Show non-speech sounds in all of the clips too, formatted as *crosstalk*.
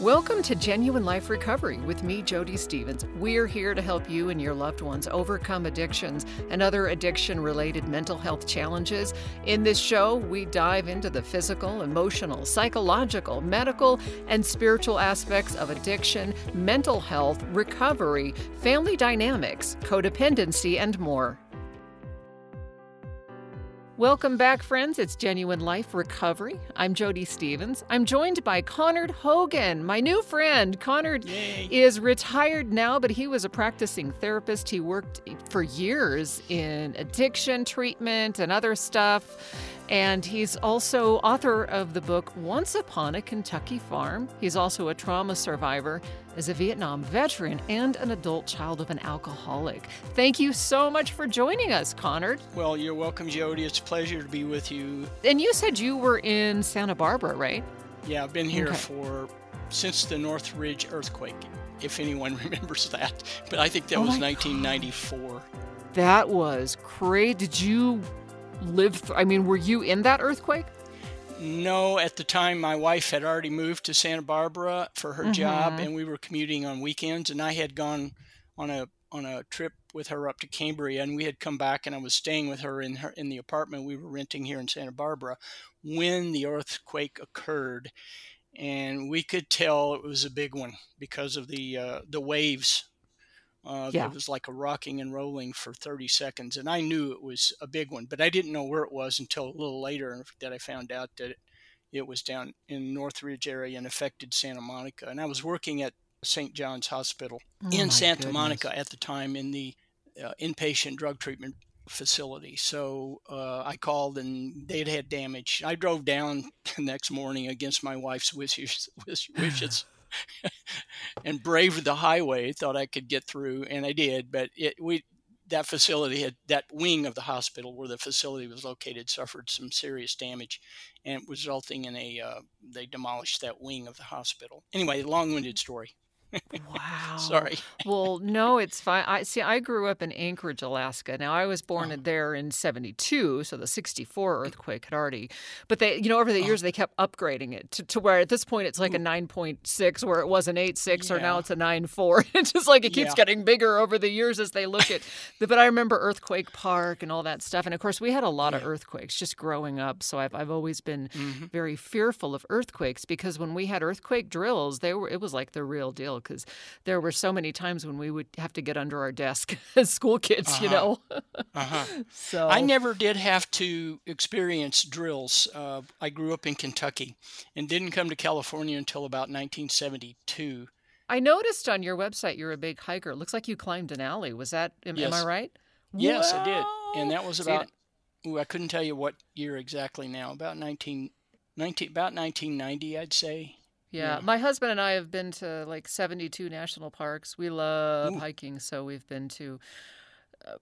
Welcome to Genuine Life Recovery with me, Jodie Stevens. We're here to help you and your loved ones overcome addictions and other addiction related mental health challenges. In this show, we dive into the physical, emotional, psychological, medical, and spiritual aspects of addiction, mental health, recovery, family dynamics, codependency, and more. Welcome back, friends. It's Genuine Life Recovery. I'm Jodie Stevens. I'm joined by Connard Hogan, my new friend. Connard Yay. is retired now, but he was a practicing therapist. He worked for years in addiction treatment and other stuff. And he's also author of the book Once Upon a Kentucky Farm. He's also a trauma survivor as a Vietnam veteran and an adult child of an alcoholic. Thank you so much for joining us, Connard. Well, you're welcome, Jodie. It's a pleasure to be with you. And you said you were in Santa Barbara, right? Yeah, I've been here Okay. for since the Northridge earthquake, if anyone *laughs* remembers that. But I think that Oh was my 1994. That was crazy. Did you live? Th- I mean, were you in that earthquake? No, at the time, my wife had already moved to Santa Barbara for her job, Mhm. and we were commuting on weekends. And I had gone on a on a trip with her up to Cambria, and we had come back, and I was staying with her in her in the apartment we were renting here in Santa Barbara when the earthquake occurred, and we could tell it was a big one because of the uh, the waves. Uh, Yeah. It was like a rocking and rolling for 30 seconds, and I knew it was a big one, but I didn't know where it was until a little later that I found out that it, it was down in Northridge area and affected Santa Monica. And I was working at St. John's Hospital Oh in Santa goodness. Monica at the time in the uh, inpatient drug treatment facility. So uh, I called and they'd had damage. I drove down *laughs* the next morning against my wife's wishes, wishes *sighs* *laughs* and braved the highway. Thought I could get through, and I did. But it we that facility had that wing of the hospital where the facility was located suffered some serious damage, and resulting in a uh, they demolished that wing of the hospital. Anyway, long-winded story. *laughs* Wow. Sorry. Well, no, it's fine. I see. I grew up in Anchorage, Alaska. Now I was born Oh. there in '72, so the '64 earthquake had already. But they, you know, over the Oh. years they kept upgrading it to, to where at this point it's like a 9.6, where it was an 8.6, or now it's a 9.4. *laughs* It's just like it keeps Yeah. getting bigger over the years as they look at. *laughs* but I remember Earthquake Park and all that stuff, and of course we had a lot of earthquakes just growing up. So I've I've always been Mhm. very fearful of earthquakes because when we had earthquake drills, they were it was like the real deal because there were so many times when we would have to get under our desk *laughs* as school kids, you Uh-huh. know. *laughs* Uh-huh. *laughs* So I never did have to experience drills. Uh, I grew up in Kentucky and didn't come to California until about 1972. I noticed on your website you're a big hiker. It looks like you climbed Denali. Was that am, am I right? Yes, I did. And that was about, ooh, I couldn't tell you what year exactly now, about 19, 19 about 1990, I'd say. Yeah, Yeah. my husband and I have been to like 72 national parks. We love Ooh. hiking, so we've been to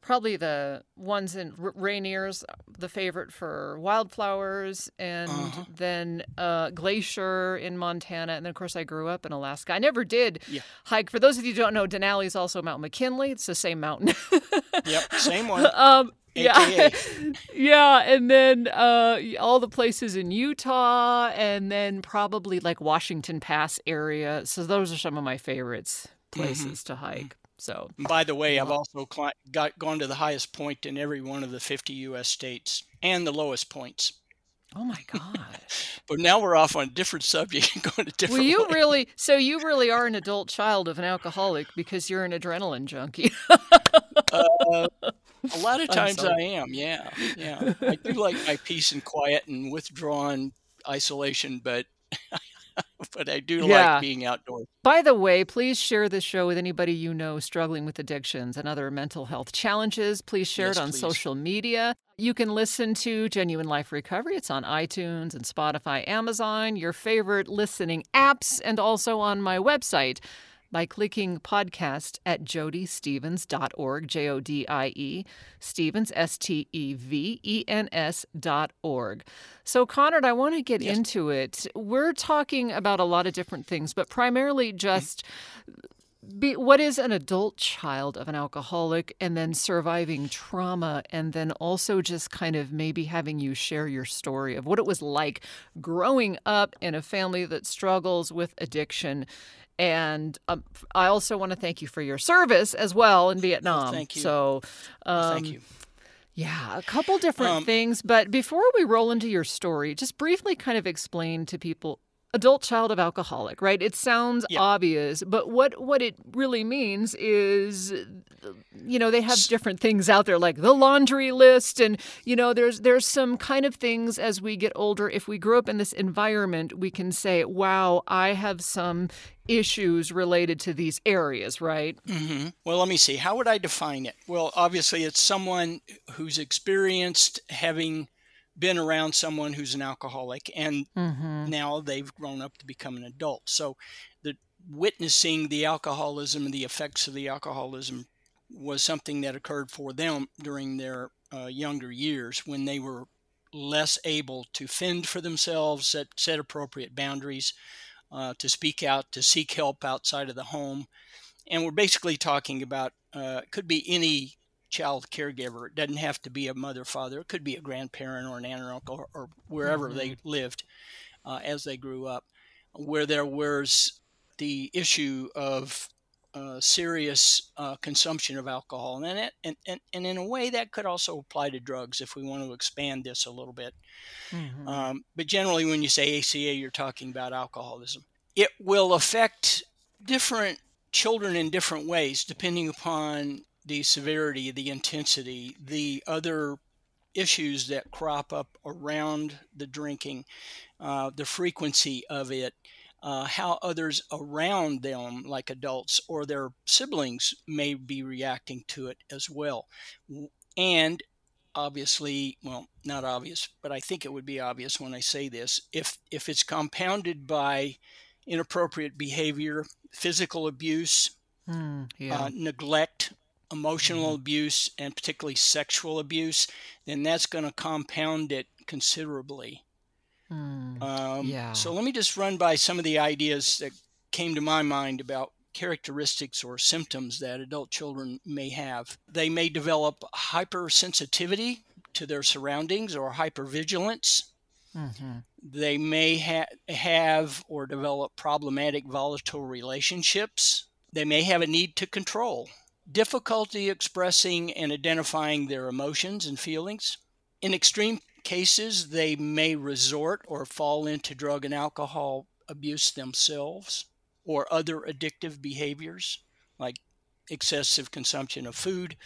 probably the ones in R- Rainier's, the favorite for wildflowers, and Uh-huh. then uh, Glacier in Montana. And then, of course, I grew up in Alaska. I never did Yeah. hike. For those of you who don't know, Denali is also Mount McKinley. It's the same mountain. *laughs* Yep, same one. um, yeah, *laughs* yeah, and then uh, all the places in Utah, and then probably like Washington Pass area. So those are some of my favorites places to hike. So And by the way, I've also got gone to the highest point in every one of the 50 U.S. states and the lowest points. oh my gosh, *laughs* But now we're off on a different subject, *laughs* going to different. well, you ways. really so you really are an adult child of an alcoholic because you're an adrenaline junkie. Uh, a lot of *laughs* times I am, yeah, yeah. I do like my peace and quiet and withdrawn isolation, but *laughs* but I do Yeah. like being outdoors. By the way, please share this show with anybody you know struggling with addictions and other mental health challenges. Please share Yes, it on please. social media. You can listen to Genuine Life Recovery. It's on iTunes and Spotify, Amazon, your favorite listening apps, and also on my website by clicking podcast at jodiestevens.org, J O D I E, Stevens, S T E V E N S dot org. So, Conrad, I want to get Yes. into it. We're talking about a lot of different things, but primarily just be, what is an adult child of an alcoholic and then surviving trauma and then also just kind of maybe having you share your story of what it was like growing up in a family that struggles with addiction and um, I also want to thank you for your service as well in Vietnam. Thank you. So, um, thank you. Yeah, a couple different Um, things. But before we roll into your story, just briefly kind of explain to people adult child of alcoholic, right? It sounds Yeah. obvious, but what what it really means is you know, they have different things out there like the laundry list and you know, there's there's some kind of things as we get older if we grow up in this environment, we can say, "Wow, I have some issues related to these areas," right? hmm Well, let me see. How would I define it? Well, obviously, it's someone who's experienced having been around someone who's an alcoholic, and Mhm. now they've grown up to become an adult. So, the witnessing the alcoholism and the effects of the alcoholism was something that occurred for them during their uh, younger years when they were less able to fend for themselves, set, set appropriate boundaries, uh, to speak out, to seek help outside of the home. And we're basically talking about uh, could be any child caregiver. It doesn't have to be a mother, father. It could be a grandparent or an aunt or uncle or, or wherever they lived uh, as they grew up, where there was the issue of uh, serious uh, consumption of alcohol. And, it, and, and, and in a way, that could also apply to drugs if we want to expand this a little bit. Mhm. Um, but generally, when you say ACA, you're talking about alcoholism. It will affect different children in different ways depending upon the severity, the intensity, the other issues that crop up around the drinking, uh, the frequency of it, uh, how others around them, like adults or their siblings, may be reacting to it as well. And obviously, well, not obvious, but I think it would be obvious when I say this. If if it's compounded by inappropriate behavior, physical abuse, Mm, yeah. uh, neglect, emotional abuse, and particularly sexual abuse, then that's going to compound it considerably. Mm, Um, Yeah. So let me just run by some of the ideas that came to my mind about characteristics or symptoms that adult children may have. They may develop hypersensitivity to their surroundings or hypervigilance. mhm. They may ha- have or develop problematic volatile relationships. They may have a need to control, difficulty expressing and identifying their emotions and feelings. In extreme cases, they may resort or fall into drug and alcohol abuse themselves or other addictive behaviors like excessive consumption of food,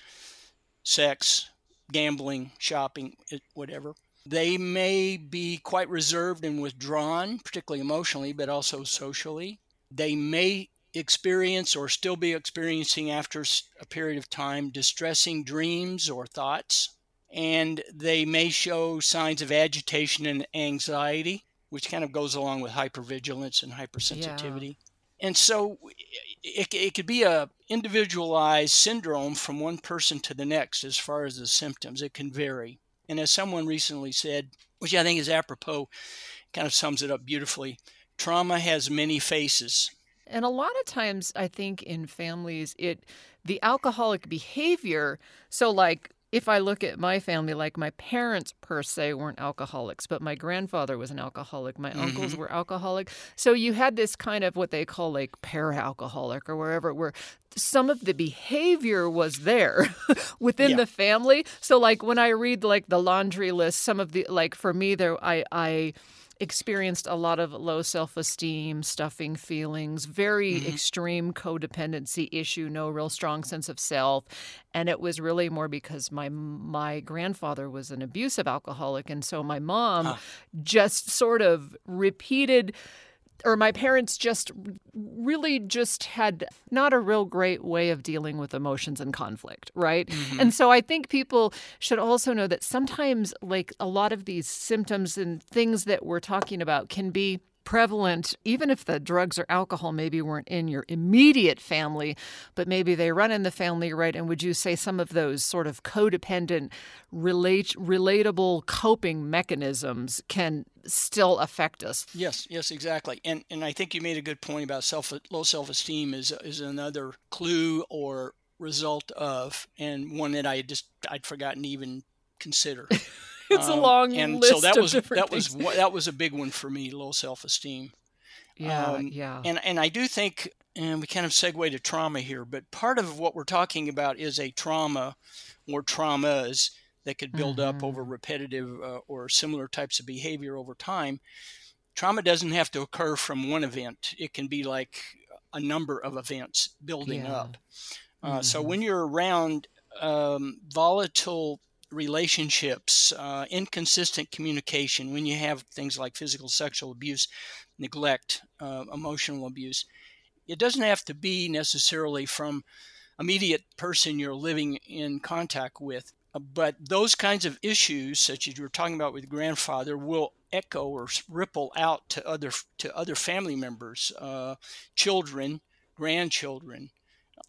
sex, gambling, shopping, whatever. They may be quite reserved and withdrawn, particularly emotionally, but also socially. They may experience or still be experiencing after a period of time distressing dreams or thoughts. And they may show signs of agitation and anxiety, which kind of goes along with hypervigilance and hypersensitivity. And so it, it could be a individualized syndrome from one person to the next as far as the symptoms. It can vary. And as someone recently said, which I think is apropos, kind of sums it up beautifully trauma has many faces. And a lot of times, I think in families, it the alcoholic behavior. So, like, if I look at my family, like my parents per se weren't alcoholics, but my grandfather was an alcoholic. My uncles mm-hmm. were alcoholic. So you had this kind of what they call like para-alcoholic or wherever, where some of the behavior was there *laughs* within Yeah. the family. So, like when I read like the laundry list, some of the like for me there, I I experienced a lot of low self-esteem stuffing feelings very mm-hmm. extreme codependency issue no real strong sense of self. And it was really more because my my grandfather was an abusive alcoholic. And so my mom just sort of repeated or my parents just really just had not a real great way of dealing with emotions and conflict, right? Mm-hmm. And so I think people should also know that sometimes, like a lot of these symptoms and things that we're talking about can be prevalent, even if the drugs or alcohol maybe weren't in your immediate family, but maybe they run in the family, right? And would you say some of those sort of codependent, relate, relatable coping mechanisms can still affect us? Yes, yes, exactly. And and I think you made a good point about self low self esteem is is another clue or result of, and one that I just I'd forgotten to even consider. *laughs* *laughs* it's um, a long and list so that was that things. was that was a big one for me, low self esteem. Yeah, um, yeah. And and I do think, and we kind of segue to trauma here, but part of what we're talking about is a trauma or traumas that could build mm-hmm. up over repetitive uh, or similar types of behavior over time. Trauma doesn't have to occur from one event; it can be like a number of events building yeah. up. Uh, mm-hmm. So when you're around um, volatile relationships, uh, inconsistent communication, when you have things like physical, sexual abuse, neglect, uh, emotional abuse, it doesn't have to be necessarily from immediate person you're living in contact with. Uh, but those kinds of issues, such as you were talking about with grandfather, will echo or ripple out to other to other family members, uh, children, grandchildren,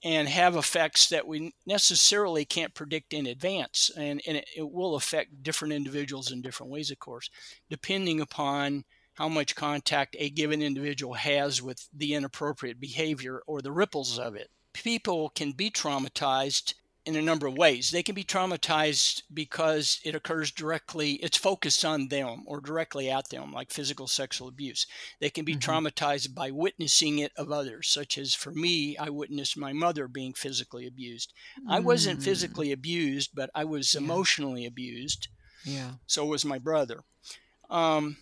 and have effects that we necessarily can't predict in advance. And, and it, it, will affect different individuals in different ways, of course, depending upon how much contact a given individual has with the inappropriate behavior or the ripples of it. People can be traumatized in a number of ways. They can be traumatized because it occurs directly, it's focused on them or directly at them, like physical sexual abuse. They can be mm-hmm. traumatized by witnessing it of others, such as for me, I witnessed my mother being physically abused. Mm-hmm. I wasn't mm. physically abused, but I was yeah. emotionally abused. Yeah. So was my brother. Um,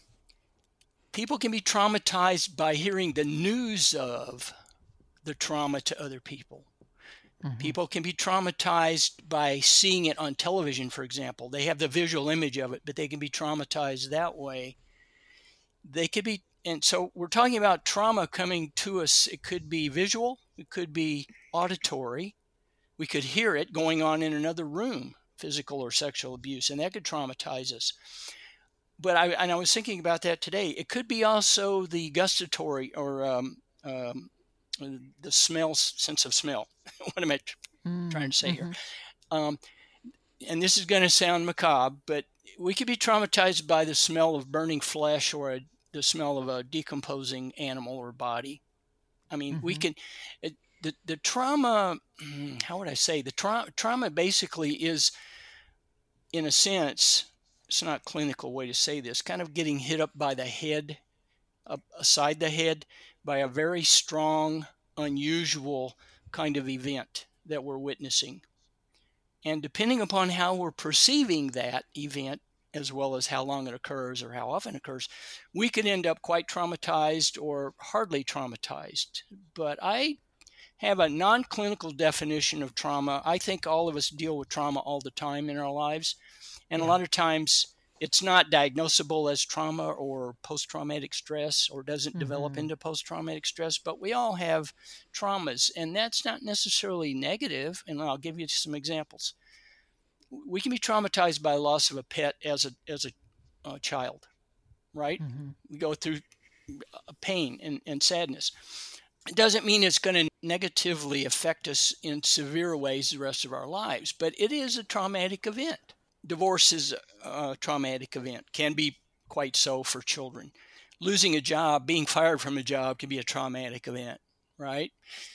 people can be traumatized by hearing the news of the trauma to other people. Mm-hmm. People can be traumatized by seeing it on television, for example. They have the visual image of it, but they can be traumatized that way. They could be, and so we're talking about trauma coming to us. It could be visual, it could be auditory. We could hear it going on in another room, physical or sexual abuse, and that could traumatize us. But I, and I was thinking about that today. It could be also the gustatory or um, um, the smell sense of smell. *laughs* what am I mm, trying to say mm-hmm. here? Um, and this is going to sound macabre, but we could be traumatized by the smell of burning flesh or a, the smell of a decomposing animal or body. I mean, mm-hmm. we can. It, the, the trauma, hmm, how would I say? The tra- trauma basically is, in a sense, it's not a clinical way to say this, kind of getting hit up by the head, aside the head, by a very strong, unusual kind of event that we're witnessing. And depending upon how we're perceiving that event, as well as how long it occurs or how often it occurs, we could end up quite traumatized or hardly traumatized. But I have a non clinical definition of trauma. I think all of us deal with trauma all the time in our lives. And yeah. a lot of times it's not diagnosable as trauma or post traumatic stress or doesn't mm-hmm. develop into post traumatic stress, but we all have traumas, and that's not necessarily negative. And I'll give you some examples. We can be traumatized by loss of a pet as a as a uh, child, right? Mm-hmm. We go through uh, pain and, and sadness. It doesn't mean it's going to negatively affect us in severe ways the rest of our lives, but it is a traumatic event divorce is a traumatic event, can be quite so for children. Losing a job, being fired from a job can be a traumatic event, right?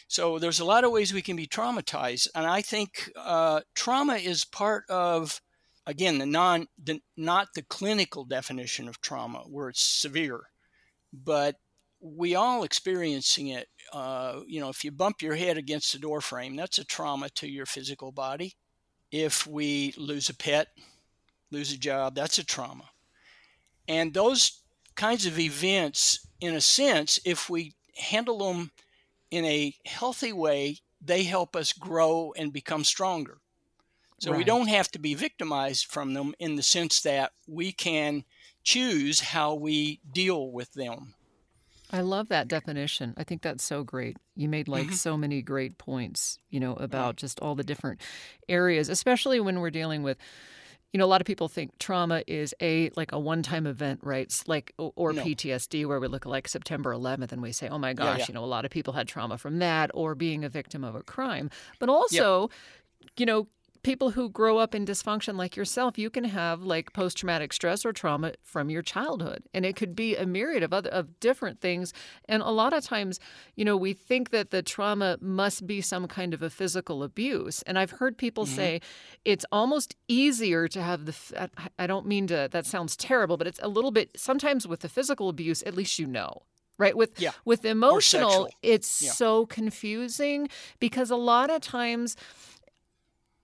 So there's a lot of ways we can be traumatized. And I think uh, trauma is part of, again, the non, the, not the clinical definition of trauma where it's severe, but we all experiencing it. Uh, you know, if you bump your head against a door frame, that's a trauma to your physical body if we lose a pet, lose a job, that's a trauma. And those kinds of events, in a sense, if we handle them in a healthy way, they help us grow and become stronger. So right. we don't have to be victimized from them in the sense that we can choose how we deal with them. I love that definition. I think that's so great. You made like mm-hmm. so many great points, you know, about just all the different areas, especially when we're dealing with you know, a lot of people think trauma is a like a one-time event, right? It's like or No. PTSD, where we look at like September 11th and we say, "Oh my gosh," yeah. you know, a lot of people had trauma from that, or being a victim of a crime. But also, you know, people who grow up in dysfunction like yourself, you can have like post-traumatic stress or trauma from your childhood, and it could be a myriad of other of different things. And a lot of times, you know, we think that the trauma must be some kind of a physical abuse, and I've heard people Mhm. say it's almost easier to have the. I don't mean to. That sounds terrible, but it's a little bit. Sometimes with the physical abuse, at least you know. Right with Yeah. with emotional, it's Yeah. so confusing because a lot of times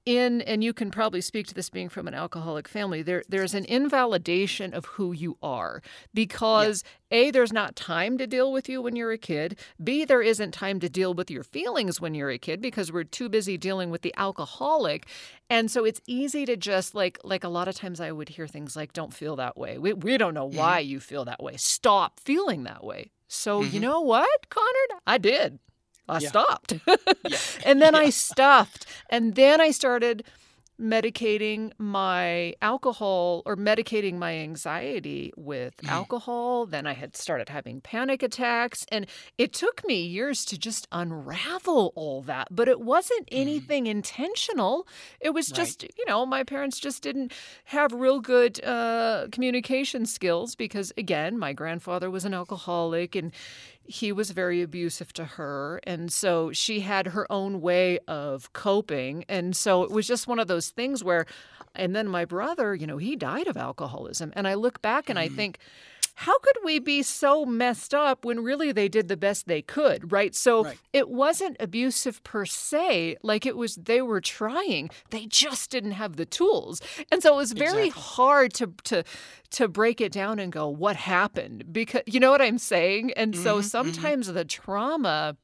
in and you can probably speak to this being from an alcoholic family there there's an invalidation of who you are because a there's not time to deal with you when you're a kid. B there isn't time to deal with your feelings when you're a kid because we're too busy dealing with the alcoholic. And so it's easy to just like like a lot of times i would hear things like don't feel that way. We, we don't know why you feel that way. Stop feeling that way. So you Mhm. know what connor i did i Yeah. stopped *laughs* Yeah. and then I stuffed. And then I started medicating my alcohol or medicating my anxiety with Mhm. alcohol. Then I had started having panic attacks. And it took me years to just unravel all that. But it wasn't anything intentional. It was Right. just, you know, my parents just didn't have real good uh, communication skills because, again, my grandfather was an alcoholic and he was very abusive to her. And so she had her own way of coping. And so it was just one of those things where, and then my brother, you know, he died of alcoholism. And I look back and I Mhm. think, how could we be so messed up when really they did the best they could, right? So Right. it wasn't abusive per se, like it was they were trying. They just didn't have the tools. And so it was very Exactly. hard to to to break it down and go what happened because you know what I'm saying? And so Mhm, mhm. sometimes the trauma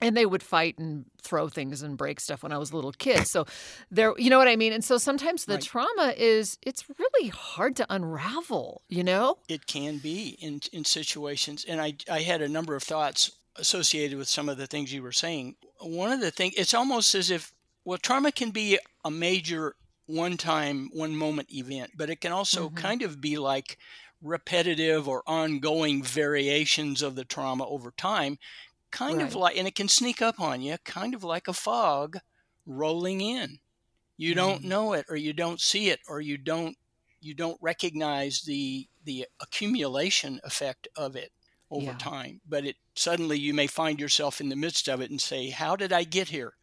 and they would fight and throw things and break stuff when I was a little kid. So there you know what I mean? And so sometimes the Right. trauma is it's really hard to unravel, you know? it can be in in situations and i i had a number of thoughts associated with some of the things you were saying one of the things it's almost as if well trauma can be a major one time one moment event but it can also Mhm. kind of be like repetitive or ongoing variations of the trauma over time kind of like and it can sneak up on you kind of like a fog rolling in. You don't Mhm. know it or you don't see it or you don't you don't recognize the the accumulation effect of it over Yeah. time. But it suddenly you may find yourself in the midst of it and say how did i get here?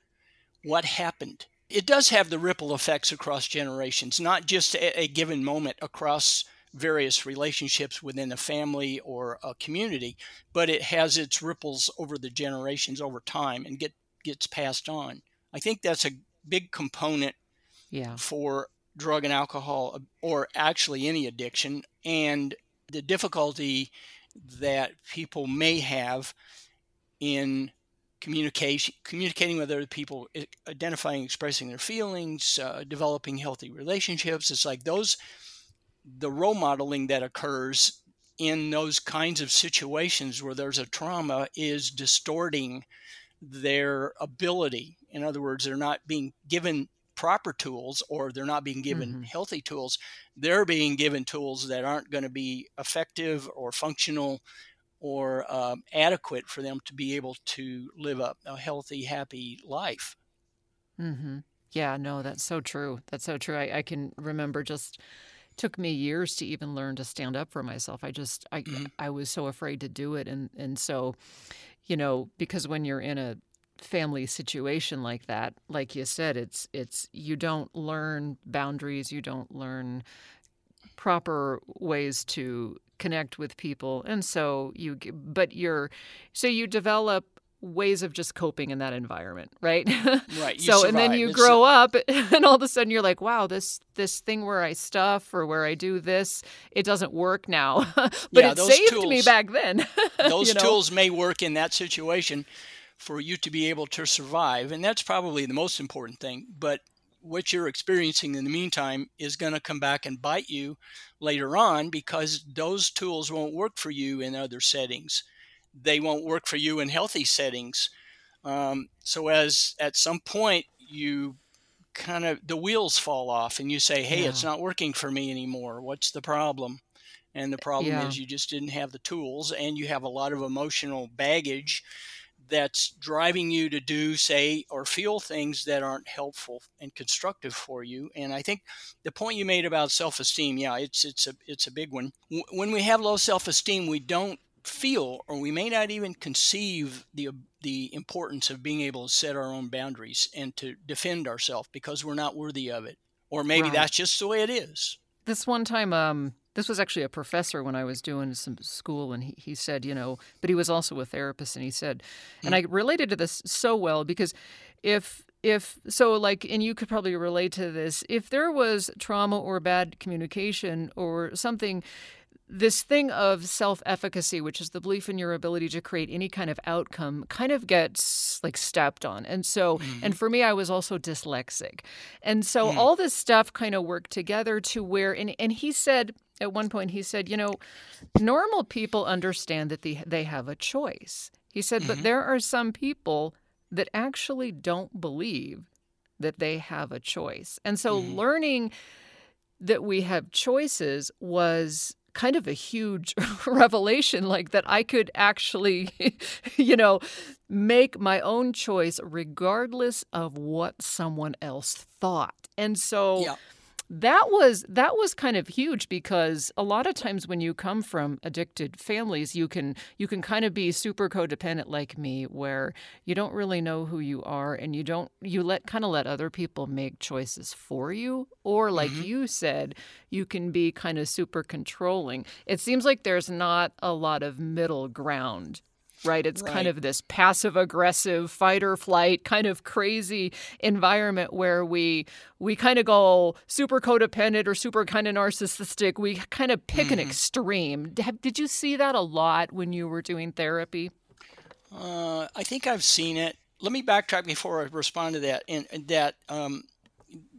What happened? It does have the ripple effects across generations not just a, a given moment across various relationships within a family or a community but it has its ripples over the generations over time and get gets passed on i think that's a big component Yeah. for drug and alcohol or actually any addiction and the difficulty that people may have in communication communicating with other people identifying expressing their feelings uh, developing healthy relationships it's like those the role modeling that occurs in those kinds of situations where there's a trauma is distorting their ability in other words they're not being given proper tools or they're not being given Mhm. healthy tools they're being given tools that aren't going to be effective or functional or um, adequate for them to be able to live a, a healthy happy life Mm-hmm. Yeah, no, that's so true. That's so true. I, I can remember just took me years to even learn to stand up for myself. I just I Mhm. I was so afraid to do it and and so you know, because when you're in a family situation like that, like you said, it's it's you don't learn boundaries, you don't learn proper ways to connect with people. And so you but you're so you develop ways of just coping in that environment, right? right *laughs* so and then you It's- grow up *laughs* and all of a sudden you're like wow this this thing where i stuff or where i do this it doesn't work now *laughs* but Yeah, it saved me back then those you know? tools may work in that situation for you to be able to survive and that's probably the most important thing but what you're experiencing in the meantime is going to come back and bite you later on because those tools won't work for you in other settings they won't work for you in healthy settings um, so as at some point you kind of the wheels fall off and you say, hey, Yeah. it's not working for me anymore. What's the problem? And the problem Yeah. is you just didn't have the tools and you have a lot of emotional baggage that's driving you to do, say, or feel things that aren't helpful and constructive for you. And I think the point you made about self-esteem, yeah, it's it's a it's a big one. When we have low self-esteem, we don't feel or we may not even conceive the the importance of being able to set our own boundaries and to defend ourselves because we're not worthy of it. Or maybe Right. that's just the way it is. This one time, um, this was actually a professor when I was doing some school, and he, he said, you know, but he was also a therapist, and he said, and I related to this so well because if if so like and you could probably relate to this if there was trauma or bad communication or something this thing of self efficacy, which is the belief in your ability to create any kind of outcome, kind of gets like stepped on. And so, and mm-hmm. for me, I was also dyslexic. And so mm. all this stuff kind of worked together to where, and, and he said, at one point, he said, you know, normal people understand that they, they have a choice. He said, but mm-hmm. there are some people that actually don't believe that they have a choice. And so mm-hmm. learning that we have choices was kind of a huge *laughs* revelation like that I could actually *laughs* you know make my own choice regardless of what someone else thought. And so Yeah. That was that was kind of huge because a lot of times when you come from addicted families you can you can kind of be super codependent like me where you don't really know who you are and you don't you let kind of let other people make choices for you. Or like mm-hmm. you said you can be kind of super controlling. It seems like there's not a lot of middle ground right? It's kind of this passive aggressive fight or flight kind of crazy environment where we we kind of go super codependent or super kind of narcissistic. We kind of pick an extreme. Did you see that a lot when you were doing therapy? Uh, I think I've seen it. Let me backtrack before I respond to that. And, and that um,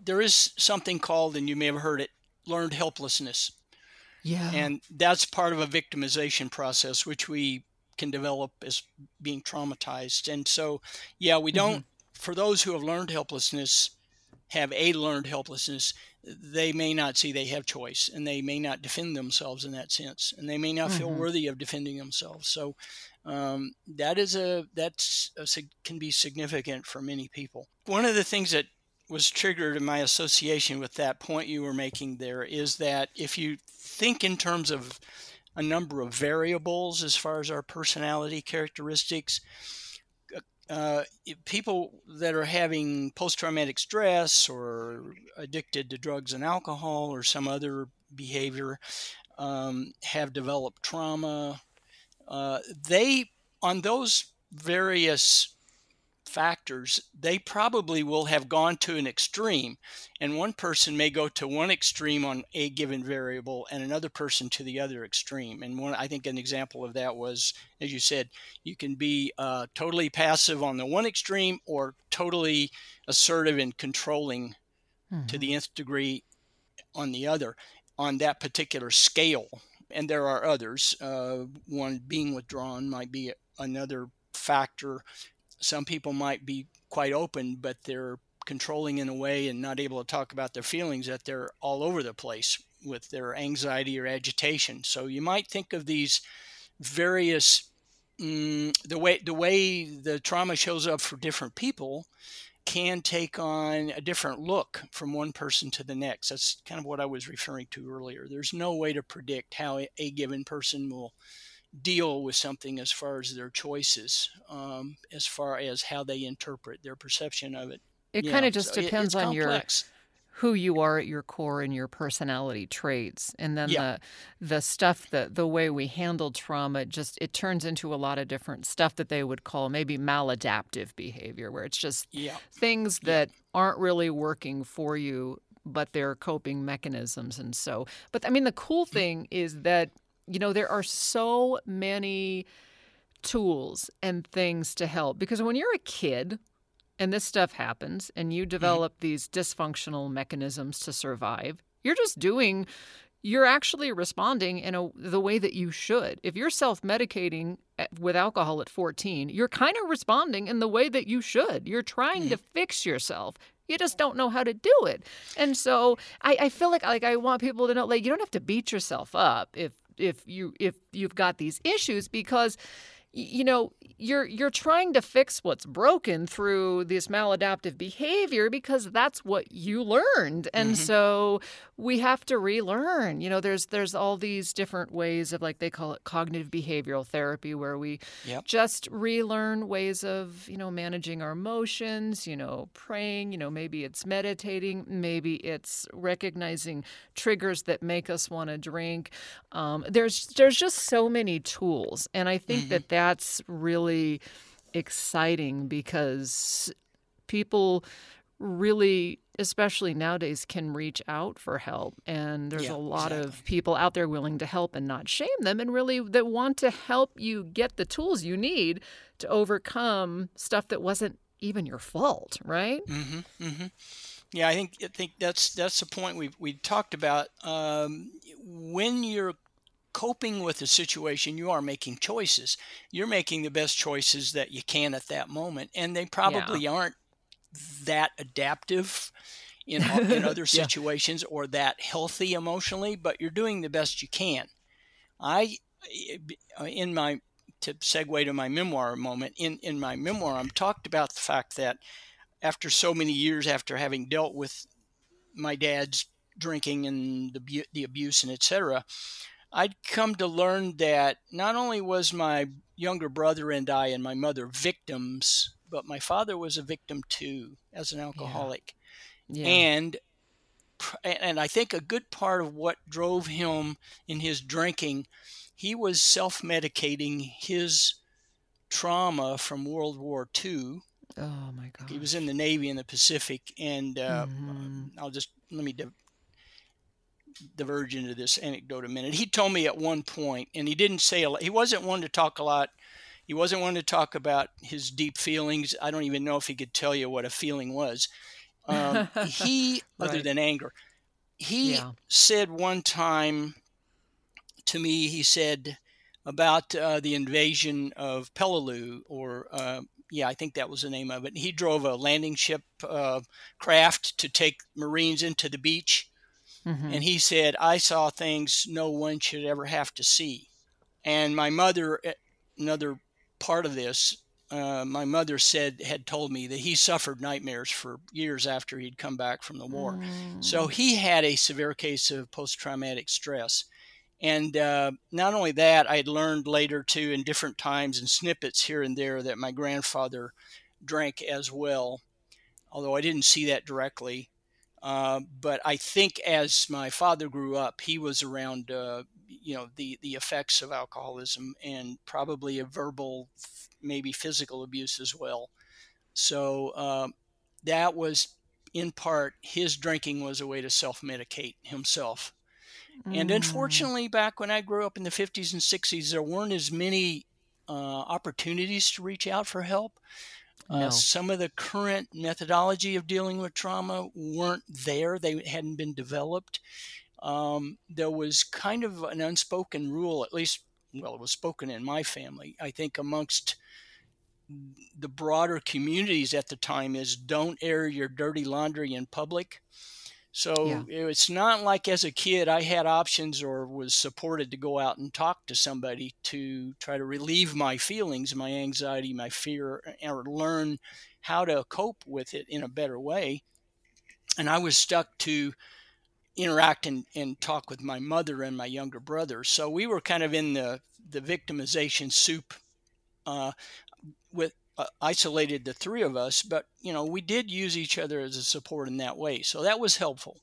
there is something called, and you may have heard it, learned helplessness. Yeah. And that's part of a victimization process, which we can develop as being traumatized. And so, yeah, we don't, for those who have learned helplessness, have a learned helplessness, they may not see they have choice and they may not defend themselves in that sense. And they may not feel worthy of defending themselves. So, um, that is a that's a, can be significant for many people. One of the things that was triggered in my association with that point you were making there is that if you think in terms of a number of variables as far as our personality characteristics, uh, people that are having post traumatic stress or addicted to drugs and alcohol or some other behavior um, have developed trauma, uh, they, on those various factors, they probably will have gone to an extreme. And one person may go to one extreme on a given variable and another person to the other extreme. And one, I think an example of that was, as you said, you can be uh, totally passive on the one extreme or totally assertive and controlling to the nth degree on the other on that particular scale. And there are others. Uh, one being withdrawn might be another factor. Some people might be quite open, but they're controlling in a way and not able to talk about their feelings that they're all over the place with their anxiety or agitation. So you might think of these various mm, the way the way the trauma shows up for different people can take on a different look from one person to the next. That's kind of what I was referring to earlier. There's no way to predict how a, a given person will deal with something as far as their choices, um, as far as how they interpret their perception of it. It Yeah, kind of just so depends it's on your who you are at your core and your personality traits and then Yeah. the the stuff that the way we handle trauma just it turns into a lot of different stuff that they would call maybe maladaptive behavior where it's just Yeah. things that aren't really working for you but they're coping mechanisms and so but i mean the cool Mm. thing is that you know there are so many tools and things to help because when you're a kid and this stuff happens and you mm-hmm. develop these dysfunctional mechanisms to survive you're just doing you're actually responding in a the way that you should. If you're self-medicating eh, with alcohol at 14 you're kind of responding in the way that you should. You're trying to mm-hmm. fix yourself. You just don't know how to do it. And so I, I feel like like I want people to know like you don't have to beat yourself up if if you if you've got these issues because you know you're you're trying to fix what's broken through this maladaptive behavior because that's what you learned and mm-hmm. so we have to relearn you know there's there's all these different ways of like they call it cognitive behavioral therapy where we yep. just relearn ways of you know managing our emotions you know praying you know maybe it's meditating maybe it's recognizing triggers that make us want to drink um, there's there's just so many tools and i think mm-hmm. that that's really exciting because people really especially nowadays can reach out for help and there's yeah, a lot exactly. of people out there willing to help and not shame them and really that want to help you get the tools you need to overcome stuff that wasn't even your fault right mm-hmm, mm-hmm. yeah i think i think that's that's the point we we talked about um, when you're coping with the situation, you are making choices. You're making the best choices that you can at that moment, and they probably yeah. aren't that adaptive in in *laughs* other situations yeah. or that healthy emotionally, but you're doing the best you can. I in my to segue to my memoir moment in in my memoir, I'm talked about the fact that after so many years after having dealt with my dad's drinking and the the abuse and etc I'd come to learn that not only was my younger brother and I and my mother victims, but my father was a victim too as an alcoholic. Yeah. Yeah. And and I think a good part of what drove him in his drinking, he was self-medicating his trauma from World War II. Oh my God! He was in the Navy in the Pacific, and uh, mm-hmm. I'll just let me diverge into this anecdote a minute. He told me at one point, and he didn't say a lot, he wasn't one to talk a lot. He wasn't one to talk about his deep feelings. I don't even know if he could tell you what a feeling was. Um, *laughs* he, right. other than anger, he yeah. said one time to me, he said about uh, the invasion of Peleliu, or uh, yeah, I think that was the name of it. He drove a landing ship uh, craft to take Marines into the beach Mm-hmm. And he said, I saw things no one should ever have to see. And my mother, eh, another part of this, uh, my mother said, had told me that he suffered nightmares for years after he'd come back from the war. Mm. So he had a severe case of post traumatic stress. And uh, not only that, I had learned later too, in different times and snippets here and there, that my grandfather drank as well, although I didn't see that directly. Uh, but I think as my father grew up, he was around, uh, you know, the, the effects of alcoholism and probably a verbal, maybe physical abuse as well. So um, that was in part his drinking was a way to self medicate himself. Mm. And unfortunately, back when I grew up in the 50s and 60s, there weren't as many uh, opportunities to reach out for help. Uh, no. some of the current methodology of dealing with trauma weren't there, they hadn't been developed. Um, there was kind of an unspoken rule, at least, well, it was spoken in my family, I think, amongst the broader communities at the time is don't air your dirty laundry in public. So yeah. it's not like as a kid I had options or was supported to go out and talk to somebody to try to relieve my feelings, my anxiety, my fear, or learn how to cope with it in a better way. And I was stuck to interact and, and talk with my mother and my younger brother. So we were kind of in the, the victimization soup uh, with uh, isolated the three of us, but you know we did use each other as a support in that way, so that was helpful.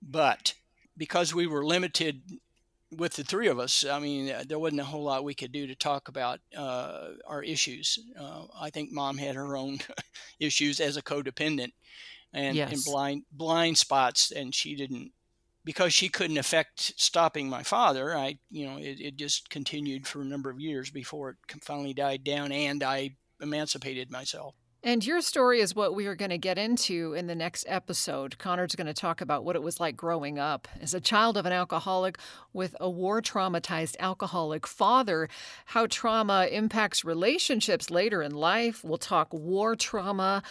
But because we were limited with the three of us, I mean, uh, there wasn't a whole lot we could do to talk about uh, our issues. Uh, I think mom had her own *laughs* issues as a codependent and, yes. and blind blind spots, and she didn't because she couldn't affect stopping my father. I, you know, it, it just continued for a number of years before it finally died down, and I emancipated myself. And your story is what we are going to get into in the next episode. Connor's going to talk about what it was like growing up as a child of an alcoholic with a war traumatized alcoholic father, how trauma impacts relationships later in life. We'll talk war trauma.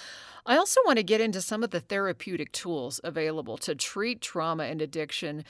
I also want to get into some of the therapeutic tools available to treat trauma and addiction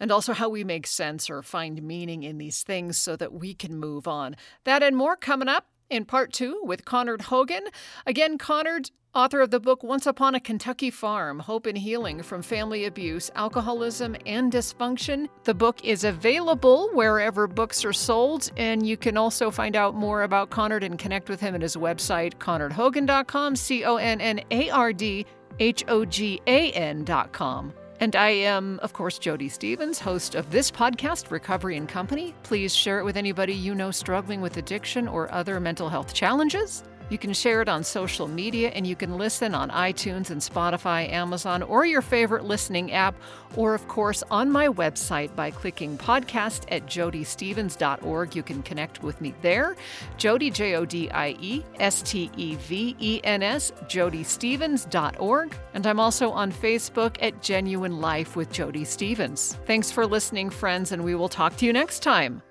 and also how we make sense or find meaning in these things so that we can move on. That and more coming up in part two with Connard Hogan. Again, Connard, author of the book Once Upon a Kentucky Farm Hope and Healing from Family Abuse, Alcoholism, and Dysfunction. The book is available wherever books are sold, and you can also find out more about Connard and connect with him at his website, connardhogan.com, C O N N A R D H O G A N.com. And I am, of course, Jodie Stevens, host of this podcast, Recovery and Company. Please share it with anybody you know struggling with addiction or other mental health challenges. You can share it on social media and you can listen on iTunes and Spotify, Amazon, or your favorite listening app, or of course on my website by clicking podcast at jodiestevens.org. You can connect with me there. Jodie, J O D I E S T E V E N S, jodiestevens.org. And I'm also on Facebook at Genuine Life with Jodie Stevens. Thanks for listening, friends, and we will talk to you next time.